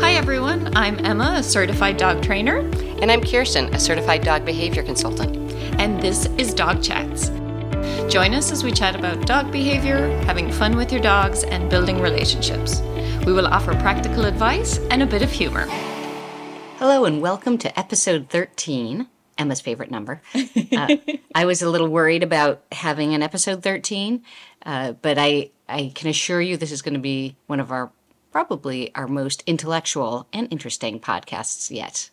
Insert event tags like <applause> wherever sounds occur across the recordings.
Hi, everyone. I'm Emma, a certified dog trainer, And I'm Kirsten, a certified dog behavior consultant. and this is Dog Chats. Join us as we chat about dog behavior, having fun with your dogs, and building relationships. We will offer practical advice and a bit of humor. Hello, and welcome to episode 13, Emma's favorite number. <laughs> Uh, I was a little worried about having an episode 13, uh, but I, I can assure you this is going to be one of our probably our most intellectual and interesting podcasts yet.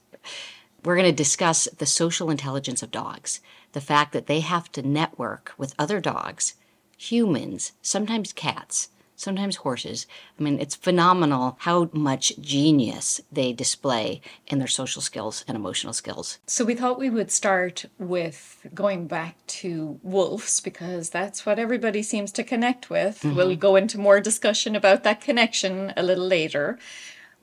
We're going to discuss the social intelligence of dogs, the fact that they have to network with other dogs, humans, sometimes cats, sometimes horses. I mean, it's phenomenal how much genius they display in their social skills and emotional skills. So, we thought we would start with going back to wolves because that's what everybody seems to connect with. Mm-hmm. We'll go into more discussion about that connection a little later.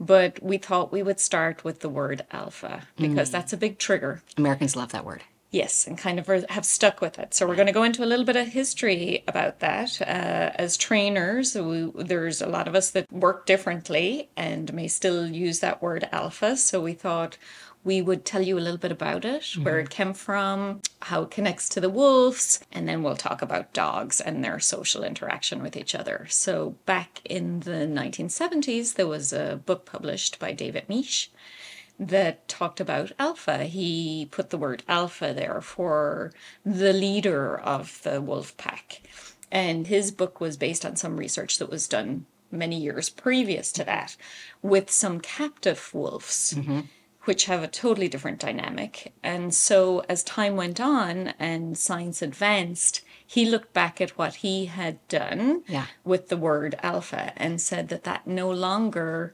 But we thought we would start with the word alpha because mm. that's a big trigger. Americans love that word. Yes, and kind of have stuck with it. So we're going to go into a little bit of history about that. Uh, as trainers, we, there's a lot of us that work differently and may still use that word alpha. So we thought we would tell you a little bit about it, where it came from, how it connects to the wolves, and then we'll talk about dogs and their social interaction with each other. So back in the 1970s, there was a book published by David Mech that talked about alpha. He put the word alpha there for the leader of the wolf pack. And his book was based on some research that was done many years previous to that with some captive wolves. Mm-hmm. Which have a totally different dynamic. And so, as time went on and science advanced, he looked back at what he had done Yeah. with the word alpha and said that that no longer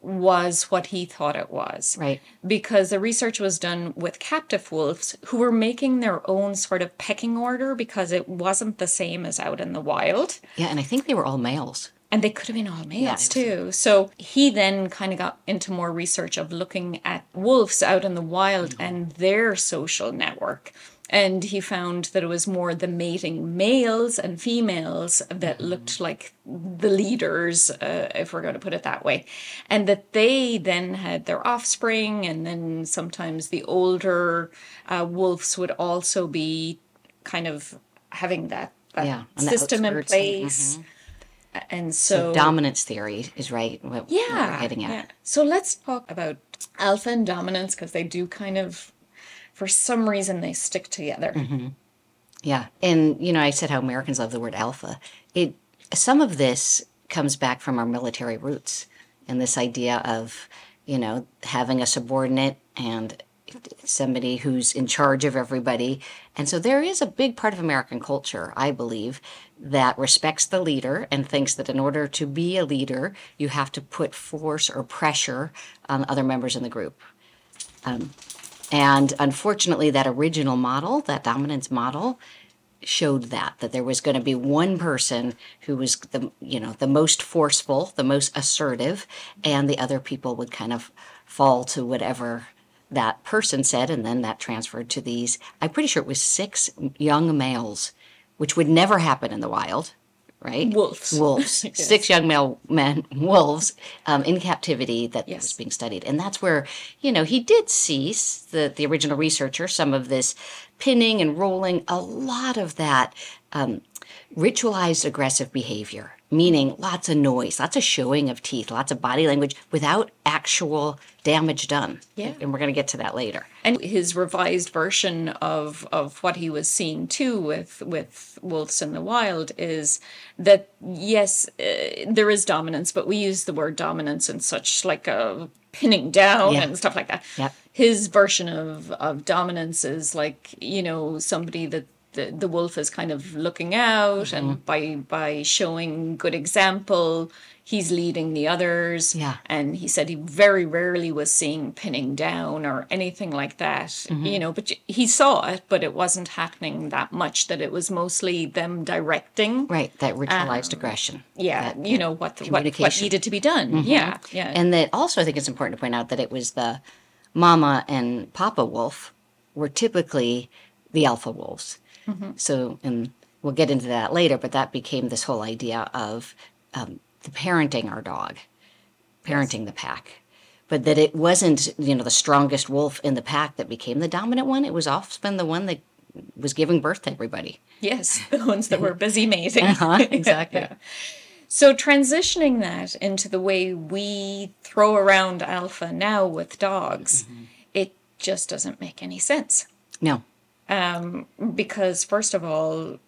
was what he thought it was. Right. Because the research was done with captive wolves who were making their own sort of pecking order because it wasn't the same as out in the wild. Yeah, and I think they were all males. And they could have been all males was- too. So he then kind of got into more research of looking at wolves out in the wild mm-hmm. and their social network. And he found that it was more the mating males and females that looked like the leaders, uh, if we're going to put it that way. And that they then had their offspring, and then sometimes the older uh, wolves would also be kind of having that, that Yeah, system in outskirts and- mm-hmm. place. And so, Dominance theory is right. What, what we're getting at. yeah. So let's talk about alpha and dominance because they do kind of, for some reason, they stick together. Mm-hmm. Yeah. And, you know, I said how Americans love the word alpha. It some of this comes back from our military roots and this idea of, you know, having a subordinate and somebody who's in charge of everybody. And so there is a big part of American culture, I believe, that respects the leader and thinks that in order to be a leader, you have to put force or pressure on other members in the group. And unfortunately, that original model, that dominance model, showed that that there was going to be one person who was the you know the most forceful, the most assertive, and the other people would kind of fall to whatever that person said, and then that transferred to these. I'm pretty sure it was six young males, which would never happen in the wild, right? Wolves. Wolves. <laughs> Yes. Six young male men, <laughs> wolves, um, in captivity that Yes. was being studied, and that's where you know he did cease the the original researcher some of this pinning and rolling, a lot of that um, ritualized aggressive behavior, meaning lots of noise, lots of showing of teeth, lots of body language without actual damage done. Yeah. and we're going to get to that later. And his revised version of of what he was seeing too with with wolves in the wild is that yes, uh, there is dominance, but we use the word dominance in such like a pinning down Yeah. and stuff like that. Yep. His version of of dominance is like you know somebody that. The, the wolf is kind of looking out Mm-hmm. and by by showing good example he's leading the others Yeah. and he said he very rarely was seeing pinning down or anything like that Mm-hmm. you know but he saw it but it wasn't happening that much that it was mostly them directing Right, that ritualized aggression. Um, yeah that- you know what, what what. Mm-hmm. needed to be done yeah yeah And that also, I think it's important to point out that it was the mama and papa wolf were typically the alpha wolves. So, and we'll get into that later, but that became this whole idea of um, the parenting our dog, parenting the pack. but that it wasn't, you know, the strongest wolf in the pack that became the dominant one. It was often the one that was giving birth to everybody. Yes, <laughs> the ones that were busy mating. Uh-huh, <laughs> exactly. Yeah. So transitioning that into the way we throw around alpha now with dogs, Mm-hmm. it just doesn't make any sense. No. Because first of all,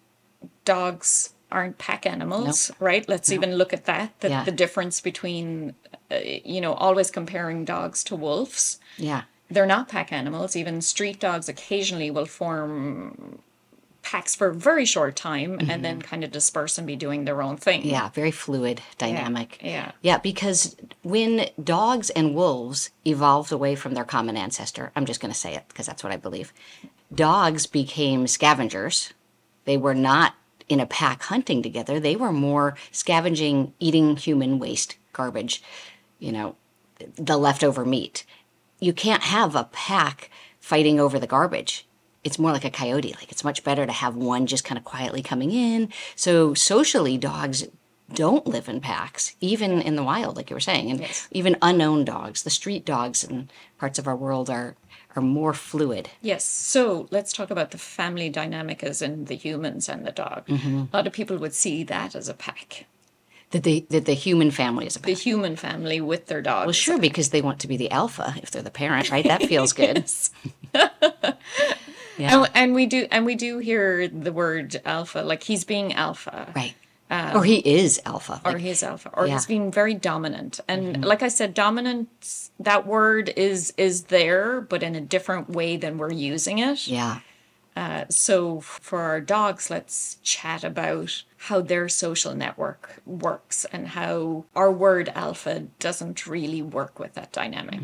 dogs aren't pack animals, right? Let's even look at that. The, Yeah. the difference between, uh, you know, always comparing dogs to wolves. Yeah. They're not pack animals. Even street dogs occasionally will form packs for a very short time and then kind of disperse and be doing their own thing. Mm-hmm. Yeah, very fluid dynamic. yeah. Yeah, because when dogs and wolves evolved away from their common ancestor, I'm just going to say it because that's what I believe. Dogs became scavengers. They were not in a pack hunting together. They were more scavenging, eating human waste, garbage, you know, the leftover meat. You can't have a pack fighting over the garbage. It's more like a coyote. Like it's much better to have one just kind of quietly coming in. So socially, dogs don't live in packs, even in the wild, like you were saying, and Yes. even unknown dogs. The street dogs in parts of our world are are more fluid. Yes. So let's talk about the family dynamic as in the humans and the dog. Mm-hmm. A lot of people would see that as a pack. That the that the human family is a pack. The human family with their dog. Well, sure, because they want to be the alpha if they're the parent, right? That <laughs> feels good. <laughs> yeah. And, and we do and we do hear the word alpha, like he's being alpha. Right. Or he is alpha. Or Like, he's alpha, or Yeah. he's being very dominant, and mm-hmm. like I said, dominance. That word is is there, but in a different way than we're using it. yeah. So for our dogs, let's chat about how their social network works and how our word alpha doesn't really work with that dynamic.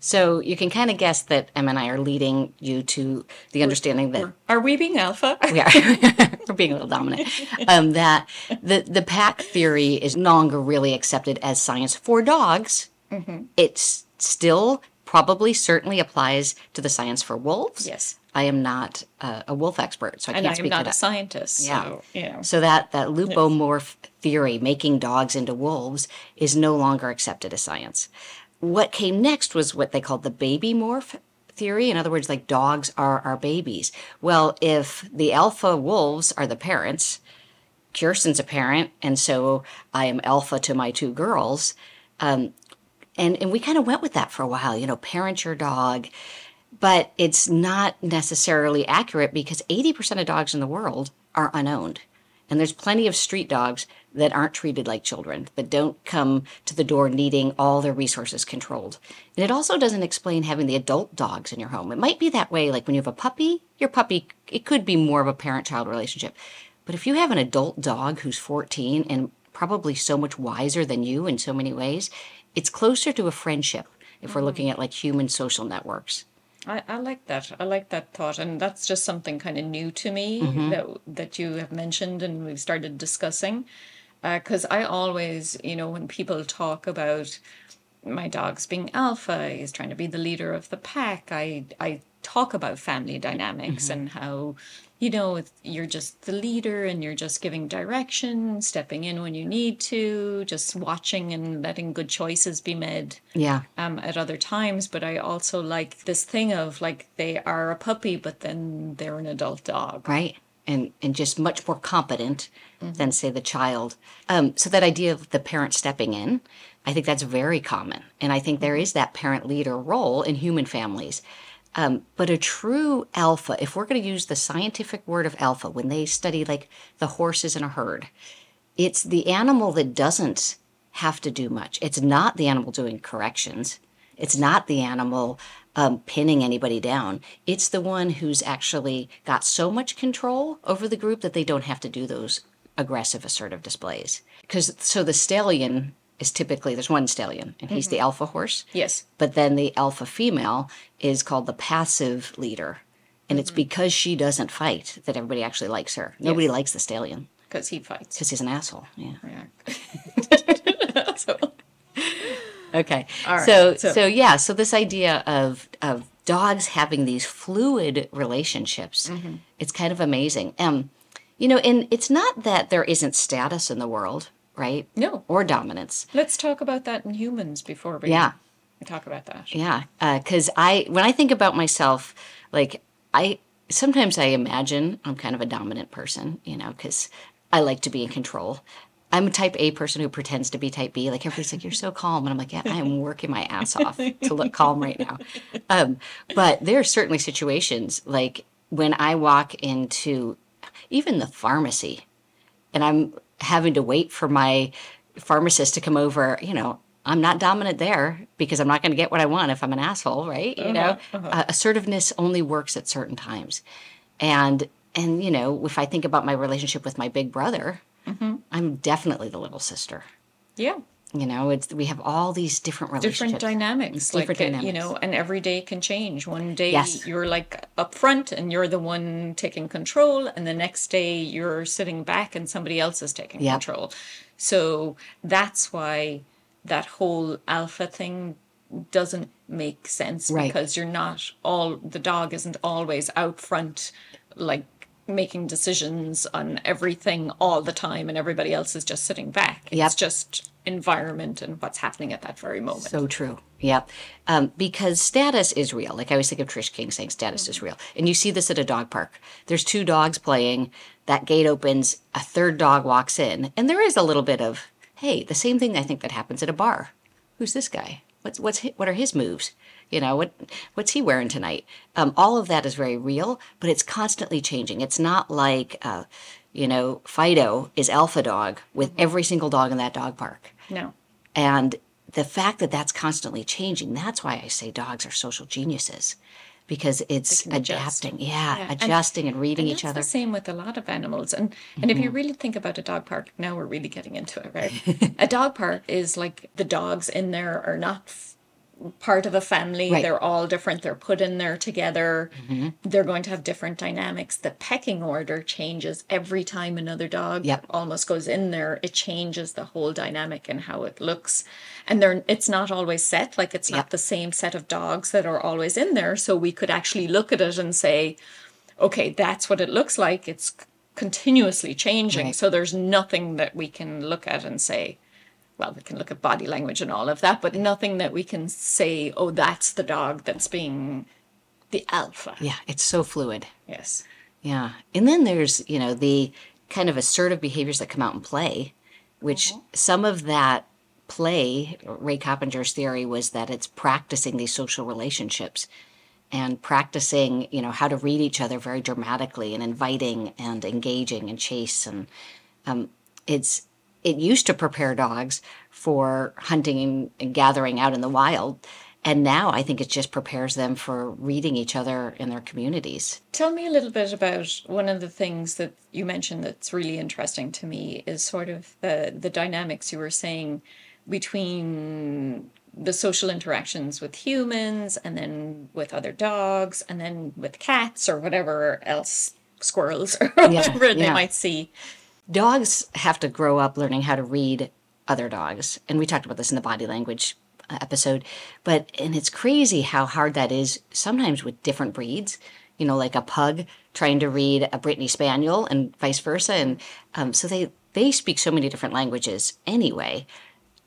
So you can kind of guess that Em and I are leading you to the understanding that Are we being alpha? <laughs> we are <laughs> we're being a little dominant. <laughs> Um, that the the pack theory is no longer really accepted as science for dogs. Mm-hmm. It's still probably certainly applies to the science for wolves. Yes. I am not uh, a wolf expert, so I And can't I am speak to not a that. scientist. Yeah. So, you know. So that that lupomorph theory, making dogs into wolves, is no longer accepted as science. What came next was what they called the baby morph theory. In other words, like dogs are our babies. Well, if the alpha wolves are the parents, Kirsten's a parent, and so I am alpha to my two girls. Um, and and we kind of went with that for a while. You know, parent your dog, but it's not necessarily accurate because eighty percent of dogs in the world are unowned, and there's plenty of street dogs that aren't treated like children, that don't come to the door needing all their resources controlled. And it also doesn't explain having the adult dogs in your home. It might be that way, like when you have a puppy, your puppy, it could be more of a parent child relationship. But if you have an adult dog who's 14 and probably so much wiser than you in so many ways, it's closer to a friendship if we're mm-hmm. looking at like human social networks. I, I like that. I like that thought, and that's just something kind of new to me mm-hmm. that that you have mentioned and we've started discussing. Uh, because I always, you know, when people talk about my dog's being alpha, he's trying to be the leader of the pack. I I talk about family dynamics and how, you know, you're just the leader and you're just giving direction, stepping in when you need to, just watching and letting good choices be made Yeah. um, at other times, but I also like this thing of like they are a puppy, but then they're an adult dog. right. And and just much more competent than say the child. Um, so that idea of the parent stepping in i think that's very common. And i think there is that parent leader role in human families um, but a true alpha if we're going to use the scientific word of alpha when they study like the horses in a herd it's the animal that doesn't have to do much it's not the animal doing corrections it's not the animal um, pinning anybody down. It's the one who's actually got so much control over the group that they don't have to do those aggressive, assertive displays. Because so the stallion is typically there's one stallion, and he's the alpha horse. Yes. But then the alpha female is called the passive leader. And it's because she doesn't fight that everybody actually likes her. Nobody Yes. likes the stallion Because he fights. because he's an asshole. Yeah. Yeah. so, <laughs> Okay. All right, So, so- so yeah, so this idea of of dogs having these fluid relationships, Mm-hmm. it's kind of amazing. Um, you know, and it's not that there isn't status in the world, right? No. Or dominance. let's talk about that in humans before we Yeah. Talk about that. Yeah, because I when I think about myself, like I sometimes I imagine I'm kind of a dominant person, you know, because I like to be in control. I'm a type A person who pretends to be type B. Like everybody's like, "You're so calm," and I'm like, "Yeah, I am working my ass off to look calm right now." Um, but there are certainly situations like when I walk into even the pharmacy, and I'm having to wait for my pharmacist to come over. You know, I'm not dominant there because I'm not going to get what I want if I'm an asshole, right? You know, uh, assertiveness only works at certain times, and and you know, if I think about my relationship with my big brother, I'm definitely the little sister. Yeah. You know, it's we have all these different relationships. different dynamics Different like uh, you know and every day can change one day Yes. you're like up front and you're the one taking control and the next day you're sitting back and somebody else is taking Yep. control so that's why that whole alpha thing doesn't make sense Right. because you're not all the dog isn't always out front like making decisions on everything all the time and everybody else is just sitting back Yep. it's just environment and what's happening at that very moment So true. Yep. Um, because status is real. Like I always think of Trish King saying status is real. And you see this at a dog park. There's two dogs playing. That gate opens. A third dog walks in. And there is a little bit of, hey, the same thing I think that happens at a bar. Who's this guy? What's, what's, hi- what are his moves? You know, what, what's he wearing tonight? Um, all of that is very real, but it's constantly changing. It's not like, uh, you know, Fido is alpha dog with every single dog in that dog park. no And the fact that that's constantly changing, that's why I say dogs are social geniuses because it's can adjust. adapting. Yeah, Yeah, adjusting and, reading And each other. the same with a lot of animals. And and if you mm-hmm. really think about a dog park, now we're really getting into it, right? <laughs> a dog park is like the dogs in there are not part of a family. Right. They're all different. They're put in there together. Mm-hmm. They're going to have different dynamics. The pecking order changes every time another dog Yep. almost goes in there. It changes the whole dynamic and how it looks. And they're it's not always set. Like it's not Yep. the same set of dogs that are always in there. So we could actually look at it and say, okay, that's what it looks like. It's continuously changing. Right. So there's nothing that we can look at and say, well, we can look at body language and all of that, but nothing that we can say, oh, that's the dog that's being the alpha. yeah, it's so fluid. Yes. Yeah. And then there's, you know, the kind of assertive behaviors that come out in play, which some of that play, Ray Coppinger's theory was that it's practicing these social relationships and practicing, you know, how to read each other very dramatically and inviting and engaging and chase and um, it's it used to prepare dogs for hunting and, gathering out in the wild and now i think it just prepares them for reading each other in their communities Tell me a little bit about one of the things that you mentioned that's really interesting to me is sort of the the dynamics you were saying between the social interactions with humans and then with other dogs and then with cats or whatever else squirrels or whatever they yeah. might see. Dogs have to grow up learning how to read other dogs and we talked about this in the body language uh, episode but and it's crazy how hard that is sometimes with different breeds you know like a pug trying to read a brittany spaniel and vice versa and um, so they they speak so many different languages anyway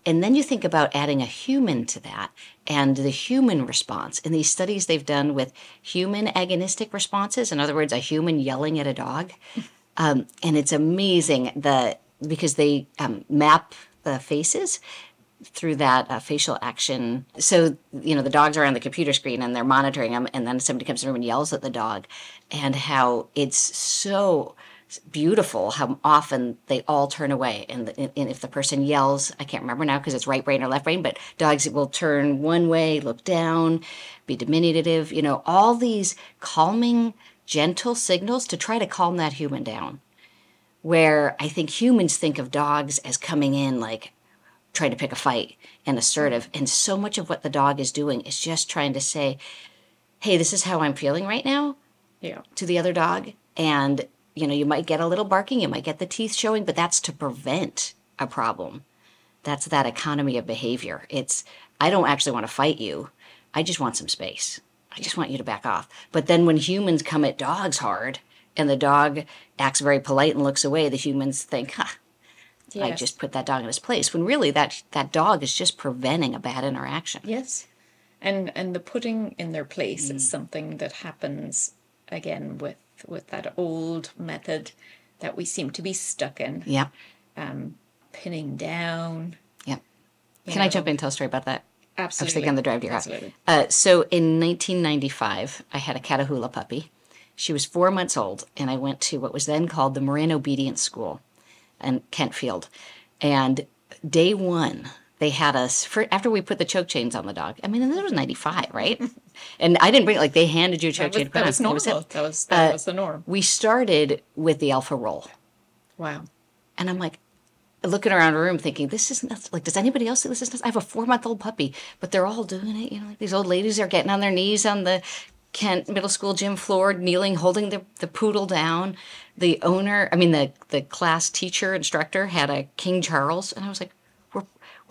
and then you think about adding a human to that and the human response. In these studies they've done with human agonistic responses, in other words, a human yelling at a dog, um, and it's amazing the because they um, map the faces through that uh, facial action. So you know the dogs are on the computer screen and they're monitoring them, and then somebody comes in the room and yells at the dog, and how it's so beautiful how often they all turn away and, the, and if the person yells i can't remember now because it's right brain or left brain but dogs will turn one way look down be diminutive you know all these calming gentle signals to try to calm that human down. Where i think humans think of dogs as coming in like trying to pick a fight and assertive and so much of what the dog is doing is just trying to say hey this is how i'm feeling right now Yeah. to the other dog. And you know you might get a little barking you might get the teeth showing but that's to prevent a problem. That's that economy of behavior. It's i don't actually want to fight you. I just want some space i just want you to back off but then when humans come at dogs hard and the dog acts very polite and looks away the humans think huh i just put that dog in his place when really that that dog is just preventing a bad interaction Yes. and and the putting in their place is something that happens again with with that old method that we seem to be stuck in Yeah. Um, pinning down Yeah. Can I jump in and tell a story about that? I was absolutely thinking on the drive to your house. Absolutely. Uh, so in 1995, I had a Catahoula puppy. She was four months old, and I went to what was then called the Marin Obedience School in Kentfield. And day one, they had us for after we put the choke chains on the dog. I mean, this was 95, right? <laughs> and I didn't bring like they handed you a choke that was, chain. that was normal that was that Uh, was the norm We started with the alpha roll. wow And I'm like looking around the room thinking, this is nuts. Like, does anybody else do this? Is nuts? I have a four month old puppy, but they're all doing it. You know, like these old ladies are getting on their knees on the Kent Middle School gym floor, kneeling, holding the, the poodle down. The owner, I mean, the, the class teacher, instructor had a King Charles. And I was like,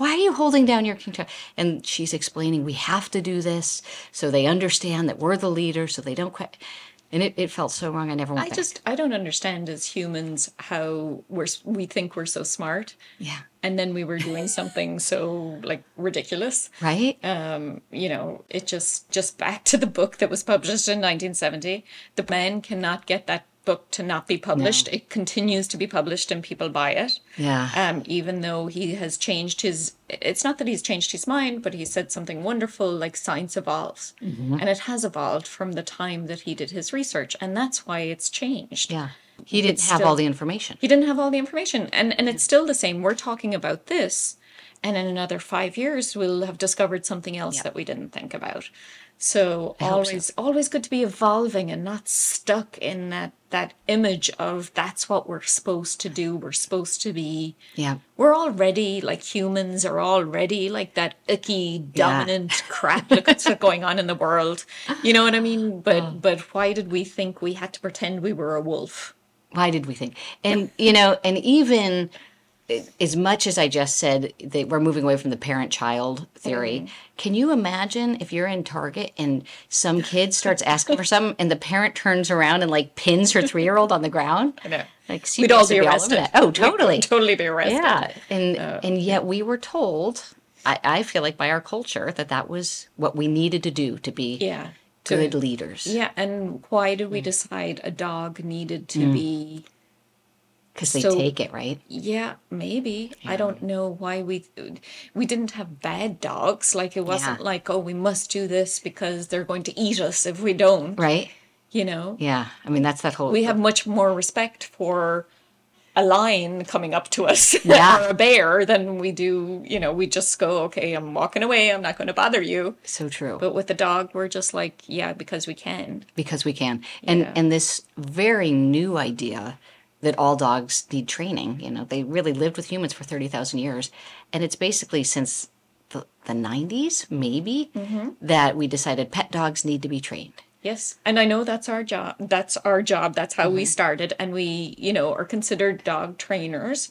why are you holding down your King Charles? And she's explaining, we have to do this so they understand that we're the leader, so they don't quit. And it, it felt so wrong. I never went I back. just I don't understand as humans how we're we think we're so smart yeah. and then we were doing something so like ridiculous Right? um, you know, it just just back to the book that was published in 1970. The man cannot get that book to not be published. It continues to be published and people buy it. Yeah. Um, even though he has changed his, it's not that he's changed his mind, but he said something wonderful like science evolves, Mm-hmm. and it has evolved from the time that he did his research, and that's why it's changed. yeah. He didn't It's have still- all the information. He didn't have all the information, and and it's still the same. We're talking about this, and in another five years, we'll have discovered something else Yeah. that we didn't think about. So so. always, always good to be evolving and not stuck in that that image of that's what we're supposed to do. We're supposed to be. Yeah. We're already like humans are already like that icky dominant <laughs> crap. Look at what's going on in the world. You know what I mean? But Oh. but why did we think we had to pretend we were a wolf? Why did we think? And you know, and even as much as I just said that we're moving away from the parent-child theory, can you imagine if you're in Target and some kid starts asking for something and the parent turns around and like pins her three-year-old on the ground? I know. Like We'd all be would all arrested. Oh, We'd totally. totally be arrested. Yeah, and and yet we were told, I, I feel like by our culture that that was what we needed to do to be Yeah. Good leaders. Yeah, and why did Mm. we decide a dog needed to be? Because they So- take it right. Yeah, maybe. I don't know why we we didn't have bad dogs. Like it wasn't Yeah. like, oh, we must do this because they're going to eat us if we don't. Right? You know, Yeah. I mean, that's that whole. we have much more respect for a lion coming up to us <laughs> Yeah. or a bear than we do. You know, we just go, okay, I'm walking away. I'm not going to bother you. so true. But with the dog, we're just like, yeah, because we can. because we can and Yeah. and this very new idea that all dogs need training you know they really lived with humans for 30,000 years and it's basically since the, the 90s maybe Mm-hmm. that we decided pet dogs need to be trained Yes, and I know that's our job. That's our job. That's how Mm-hmm. we started, and we, you know, are considered dog trainers.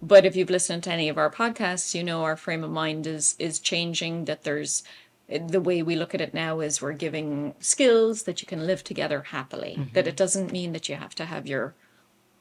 But if you've listened to any of our podcasts, you know our frame of mind is is changing. That there's the way we look at it now is we're giving skills that you can live together happily. Mm-hmm. That it doesn't mean that you have to have your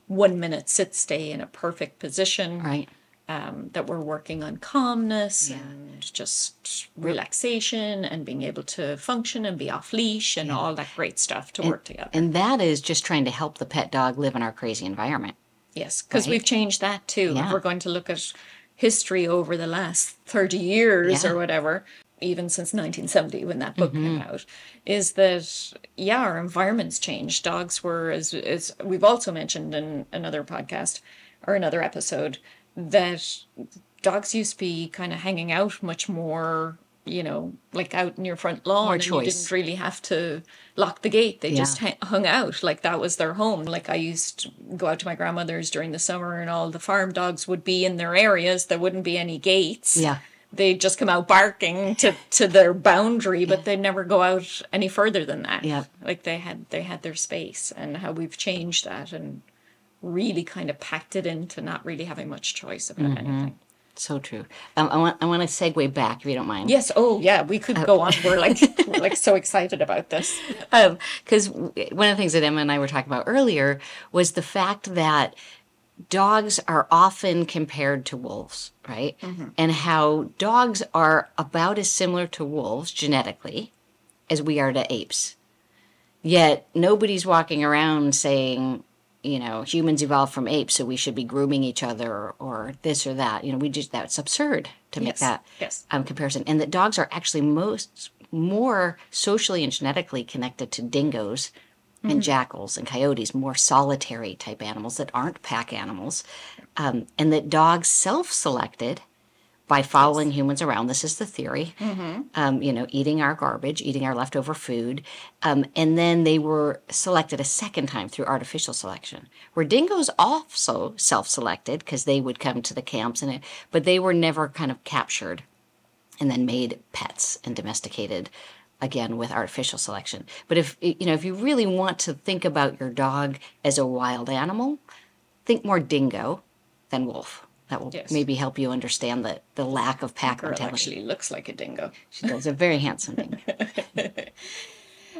one minute sit stay in a perfect position. right Um, that we're working on calmness and just relaxation and being able to function and be off leash and all that great stuff to work together. and that is just trying to help the pet dog live in our crazy environment yes, because Right. we've changed that too. If Yeah. we're going to look at history over the last 30 years Yeah. or whatever, even since 1970 when that book Mm-hmm. came out, is that, yeah, our environment's changed. Dogs were, as, as we've also mentioned in another podcast or another episode, that dogs used to be kind of hanging out much more you know like out in your front lawn More and you choice. didn't really have to lock the gate they just Yeah. ha- hung out like that was their home like i used to go out to my grandmother's during the summer and all the farm dogs would be in their areas there wouldn't be any gates Yeah. They'd just come out barking to, to their boundary but they'd never go out any further than that. Yeah. like they had they had their space and how we've changed that and really kind of packed it into not really having much choice about Mm-hmm. anything. So true. Um, I, want, I want to segue back if you don't mind. Yes. Oh yeah. We could go on. We're like we're like so excited about this. <laughs> Because one of the things that Emma and I were talking about earlier was the fact that dogs are often compared to wolves, right? And how dogs are about as similar to wolves genetically as we are to apes. Yet nobody's walking around saying, you know, humans evolved from apes, so we should be grooming each other or, or this or that. You know, we just that's absurd to make Yes, that yes. um, comparison. And that dogs are actually most more socially and genetically connected to dingoes and jackals and coyotes, more solitary type animals that aren't pack animals, um, and that dogs self-selected by following humans around. This is the theory. Um, you know, eating our garbage, eating our leftover food, um, and then they were selected a second time through artificial selection. Where dingoes also self-selected because they would come to the camps and it, but they were never kind of captured and then made pets and domesticated again with artificial selection. But if you know if you really want to think about your dog as a wild animal, think more dingo than wolf. That will Yes. maybe help you understand the, the lack of pack Girl mentality. actually looks like a dingo. She does a very handsome dingo. <laughs>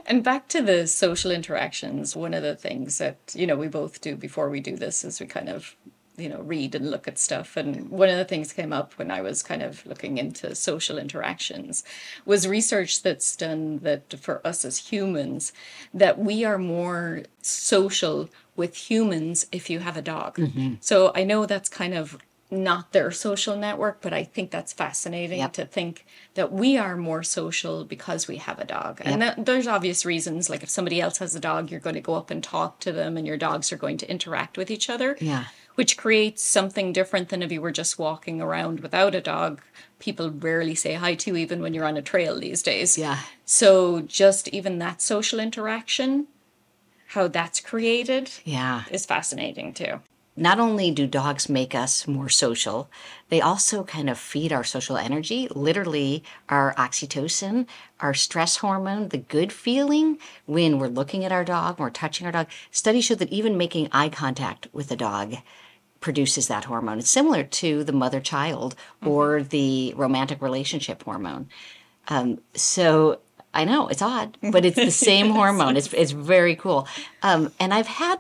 And back to the social interactions, one of the things that, you know, we both do before we do this is we kind of, you know, read and look at stuff. And one of the things came up when I was kind of looking into social interactions was research that's done that for us as humans, that we are more social with humans if you have a dog. Mm-hmm. So I know that's kind of not their social network, but I think that's fascinating Yep. to think that we are more social because we have a dog. And that, there's obvious reasons. Like if somebody else has a dog, you're going to go up and talk to them, and your dogs are going to interact with each other. Yeah. Which creates something different than if you were just walking around without a dog. People rarely say hi to, even when you're on a trail these days. Yeah. So just even that social interaction, how that's created, Yeah. is fascinating too. Not only do dogs make us more social, they also kind of feed our social energy, literally our oxytocin, our stress hormone, the good feeling when we're looking at our dog, when we're touching our dog. Studies show that even making eye contact with a dog produces that hormone. It's similar to the mother child or the romantic relationship hormone. Um, so I know it's odd, <laughs> but it's the same hormone. It's it's very cool. Um, and I've had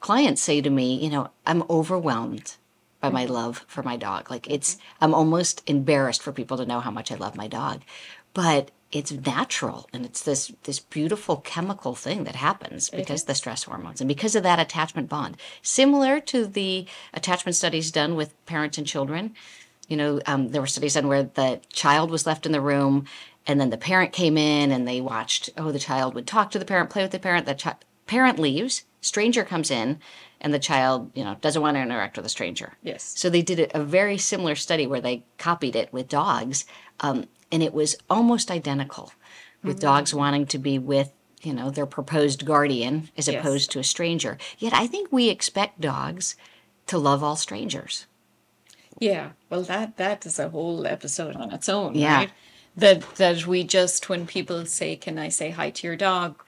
clients say to me, you know, I'm overwhelmed by my love for my dog. Like it's I'm almost embarrassed for people to know how much I love my dog. But it's natural and it's this this beautiful chemical thing that happens because of the stress hormones and because of that attachment bond. Similar to the attachment studies done with parents and children. You know, um, there were studies done where the child was left in the room, and then the parent came in and they watched. Oh, the child would talk to the parent, play with the parent. The chi- parent leaves, stranger comes in, and the child, you know, doesn't want to interact with a stranger. Yes. So they did a, very similar study where they copied it with dogs, um, and it was almost identical, with dogs wanting to be with you know their proposed guardian as Yes. opposed to a stranger. Yet I think we expect dogs to love all strangers. Yeah, well, that that is a whole episode on its own, Yeah. right? That that we just when people say, "Can I say hi to your dog?"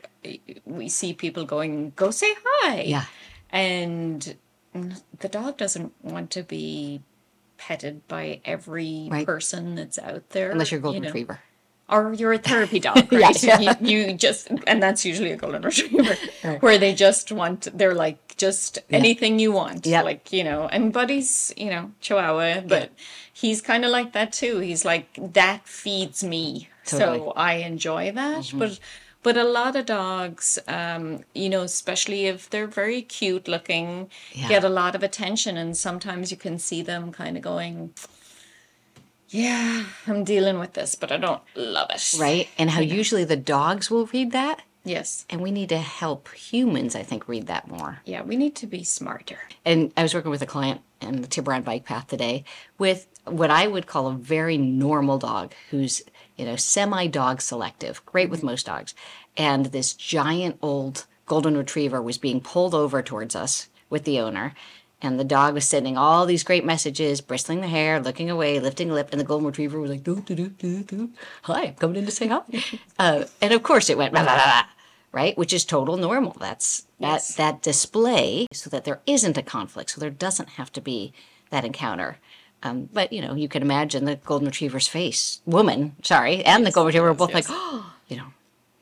we see people going, "Go say hi." Yeah. And the dog doesn't want to be petted by every Right. person that's out there, Unless you're a golden you know. retriever. Or you're a therapy dog, <laughs> right? Yeah. You, you just, and that's usually a golden retriever, <laughs> where they just want, they're like, just anything you want. Yeah. Like, you know, and Buddy's, you know, Chihuahua, but he's kind of like that too. He's like, that feeds me. Totally. So I enjoy that. Mm-hmm. But, but a lot of dogs, um, you know, especially if they're very cute looking, Yeah. get a lot of attention. And sometimes you can see them kind of going, yeah, I'm dealing with this, but I don't love it. Right? And how usually the dogs will read that. Yes. And we need to help humans, I think, read that more. Yeah, we need to be smarter. And I was working with a client in the Tiburon Bike Path today with what I would call a very normal dog who's, you know, semi dog selective, great with most dogs. And this giant old golden retriever was being pulled over towards us with the owner. And the dog was sending all these great messages, bristling the hair, looking away, lifting a lip, and the golden retriever was like, doo, doo, doo, doo, doo. Hi, I'm coming in to say hi. <laughs> uh, and of course it went, blah, blah, blah, right? Which is total normal. That's Yes. that that display so that there isn't a conflict, so there doesn't have to be that encounter. Um, but you know, you can imagine the golden retriever's face, woman, sorry, and the golden retriever were both yes. like, <gasps> oh, you know,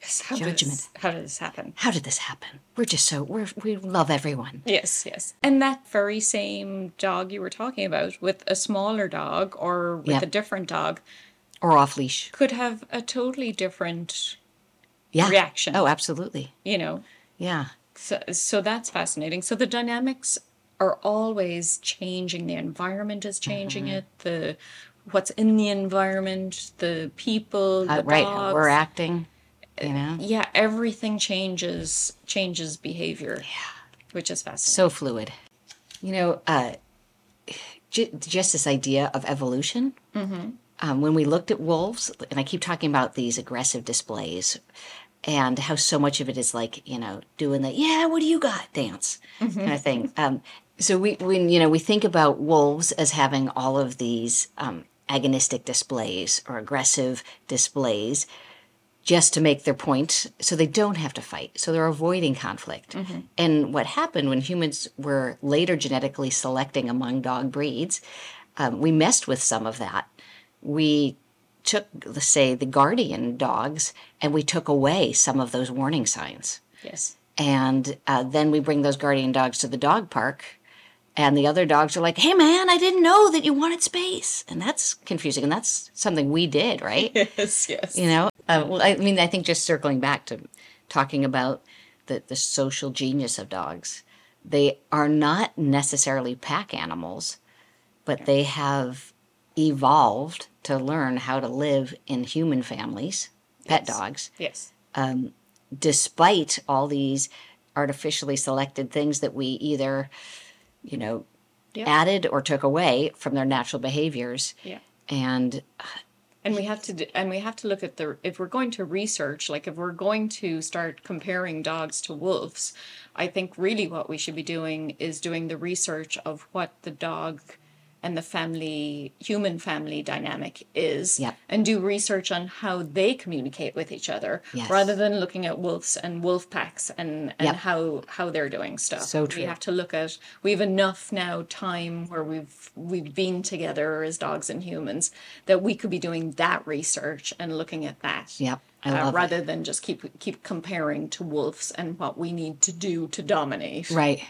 Yes. How Judgment. Did this, how did this happen? How did this happen? We're just so we're we love everyone. Yes, yes. And that very same dog you were talking about with a smaller dog or with Yep. a different dog Or off leash. could have a totally different, Yeah. Reaction. Oh, absolutely. you know. Yeah. So, so that's fascinating. So the dynamics are always changing. The environment is changing Mm-hmm. it. The what's in the environment, the people, Uh, the right. Dogs. we're acting. You know? yeah, everything changes changes behavior. Yeah. Which is fascinating. So fluid. You know, uh, j- just this idea of evolution. Mm-hmm. Um, when we looked at wolves, and I keep talking about these aggressive displays, and how so much of it is like you know doing the yeah, what do you got dance kind of thing. <laughs> Um, so we when you know we think about wolves as having all of these um, agonistic displays or aggressive displays just to make their point so they don't have to fight. So they're avoiding conflict. And what happened when humans were later genetically selecting among dog breeds, um, we messed with some of that. We took, let's say, the guardian dogs and we took away some of those warning signs. yes. And uh, then we bring those guardian dogs to the dog park. And the other dogs are like, hey man, I didn't know that you wanted space. And that's confusing. And that's something we did, right? <laughs> Yes, yes. you know uh, well i mean i think just circling back to talking about the, the social genius of dogs they are not necessarily pack animals but they have evolved to learn how to live in human families pet Yes. dogs Yes. despite all these artificially selected things that we either you know Yeah. added or took away from their natural behaviors Yeah. and and we have to d- and we have to look at the if we're going to research like if we're going to start comparing dogs to wolves i think really what we should be doing is doing the research of what the dog and the family human family dynamic is Yep. and do research on how they communicate with each other Yes. rather than looking at wolves and wolf packs and, and Yep. how how they're doing stuff So true. we have to look at we have enough now time where we've we've been together as dogs and humans that we could be doing that research and looking at that Yep, uh, love it. rather than just keep keep comparing to wolves and what we need to do to dominate. Right.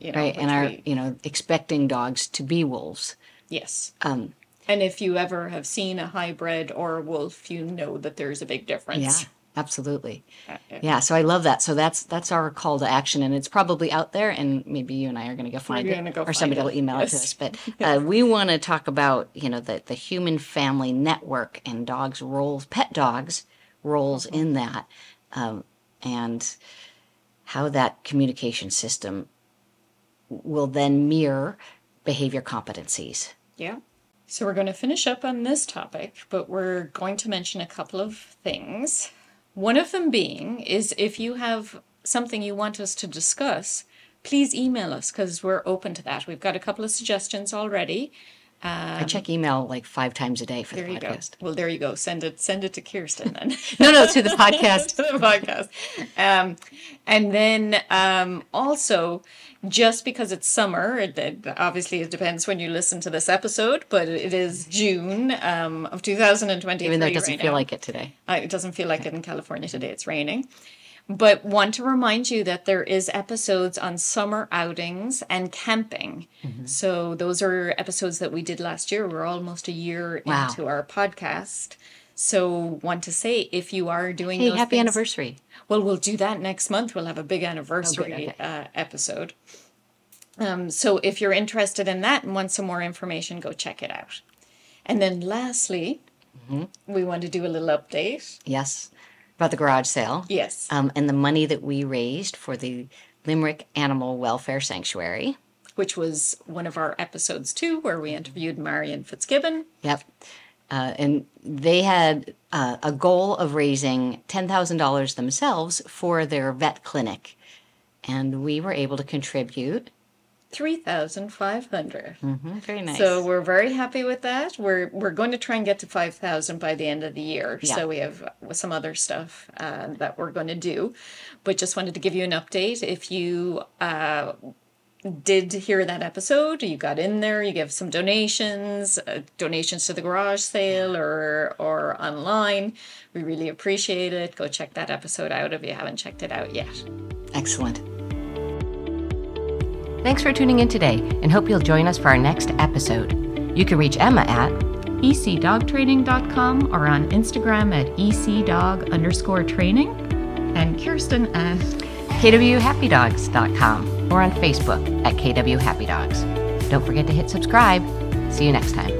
You know, right and our we- you know expecting dogs to be wolves. Yes. Um and if you ever have seen a hybrid or a wolf you know that there's a big difference. Yeah absolutely. Uh, yeah. So i love that. So that's that's our call to action and it's probably out there and maybe you and i are going to go find it go or find somebody it, will email it to us. But <laughs> uh, we want to talk about you know the, the human family network and dogs roles pet dogs roles in that um, and how that communication system will then mirror behavior competencies Yeah. So we're going to finish up on this topic, but we're going to mention a couple of things. One of them being is if you have something you want us to discuss, please email us because we're open to that. We've got a couple of suggestions already. I check email like five times a day for There the you go. podcast Well, there you go. Send it. Send it to Kirsten then. <laughs> no no to the podcast <laughs> to the podcast. Um, and then um, also, just because it's summer, it, it- obviously it depends when you listen to this episode, but it is June um, of 2023. even though it doesn't right feel now. like it today Uh, it doesn't feel like it in California today. It's raining. But want to remind you that there is episodes on summer outings and camping. Mm-hmm. So those are episodes that we did last year. We're almost a year Wow. into our podcast. So want to say if you are doing hey those happy things- anniversary well, we'll do that next month. We'll have a big anniversary okay. uh, episode. Um, so if you're interested in that and want some more information, go check it out. And then lastly, Mm-hmm. we want to do a little update. Yes, about the garage sale. Yes. Um, and the money that we raised for the Limerick Animal Welfare Sanctuary. which was one of our episodes too, where we interviewed Marion Fitzgibbon. Yep. Uh, and they had uh, a goal of raising $10,000 themselves for their vet clinic. And we were able to contribute. 3,500. Mhm, very nice. So we're very happy with that. We're we're going to try and get to 5,000 by the end of the year. Yeah. So we have some other stuff uh, that we're going to do. But just wanted to give you an update. If you uh, did hear that episode, you got in there, you give some donations, uh, donations to the garage sale or or online. We really appreciate it. Go check that episode out if you haven't checked it out yet. Excellent. Thanks for tuning in today and hope you'll join us for our next episode. You can reach Emma at ecdogtraining.com or on Instagram at ecdog underscore training and Kirsten at kwhappydogs.com or on Facebook at kwhappydogs. Don't forget to hit subscribe. See you next time.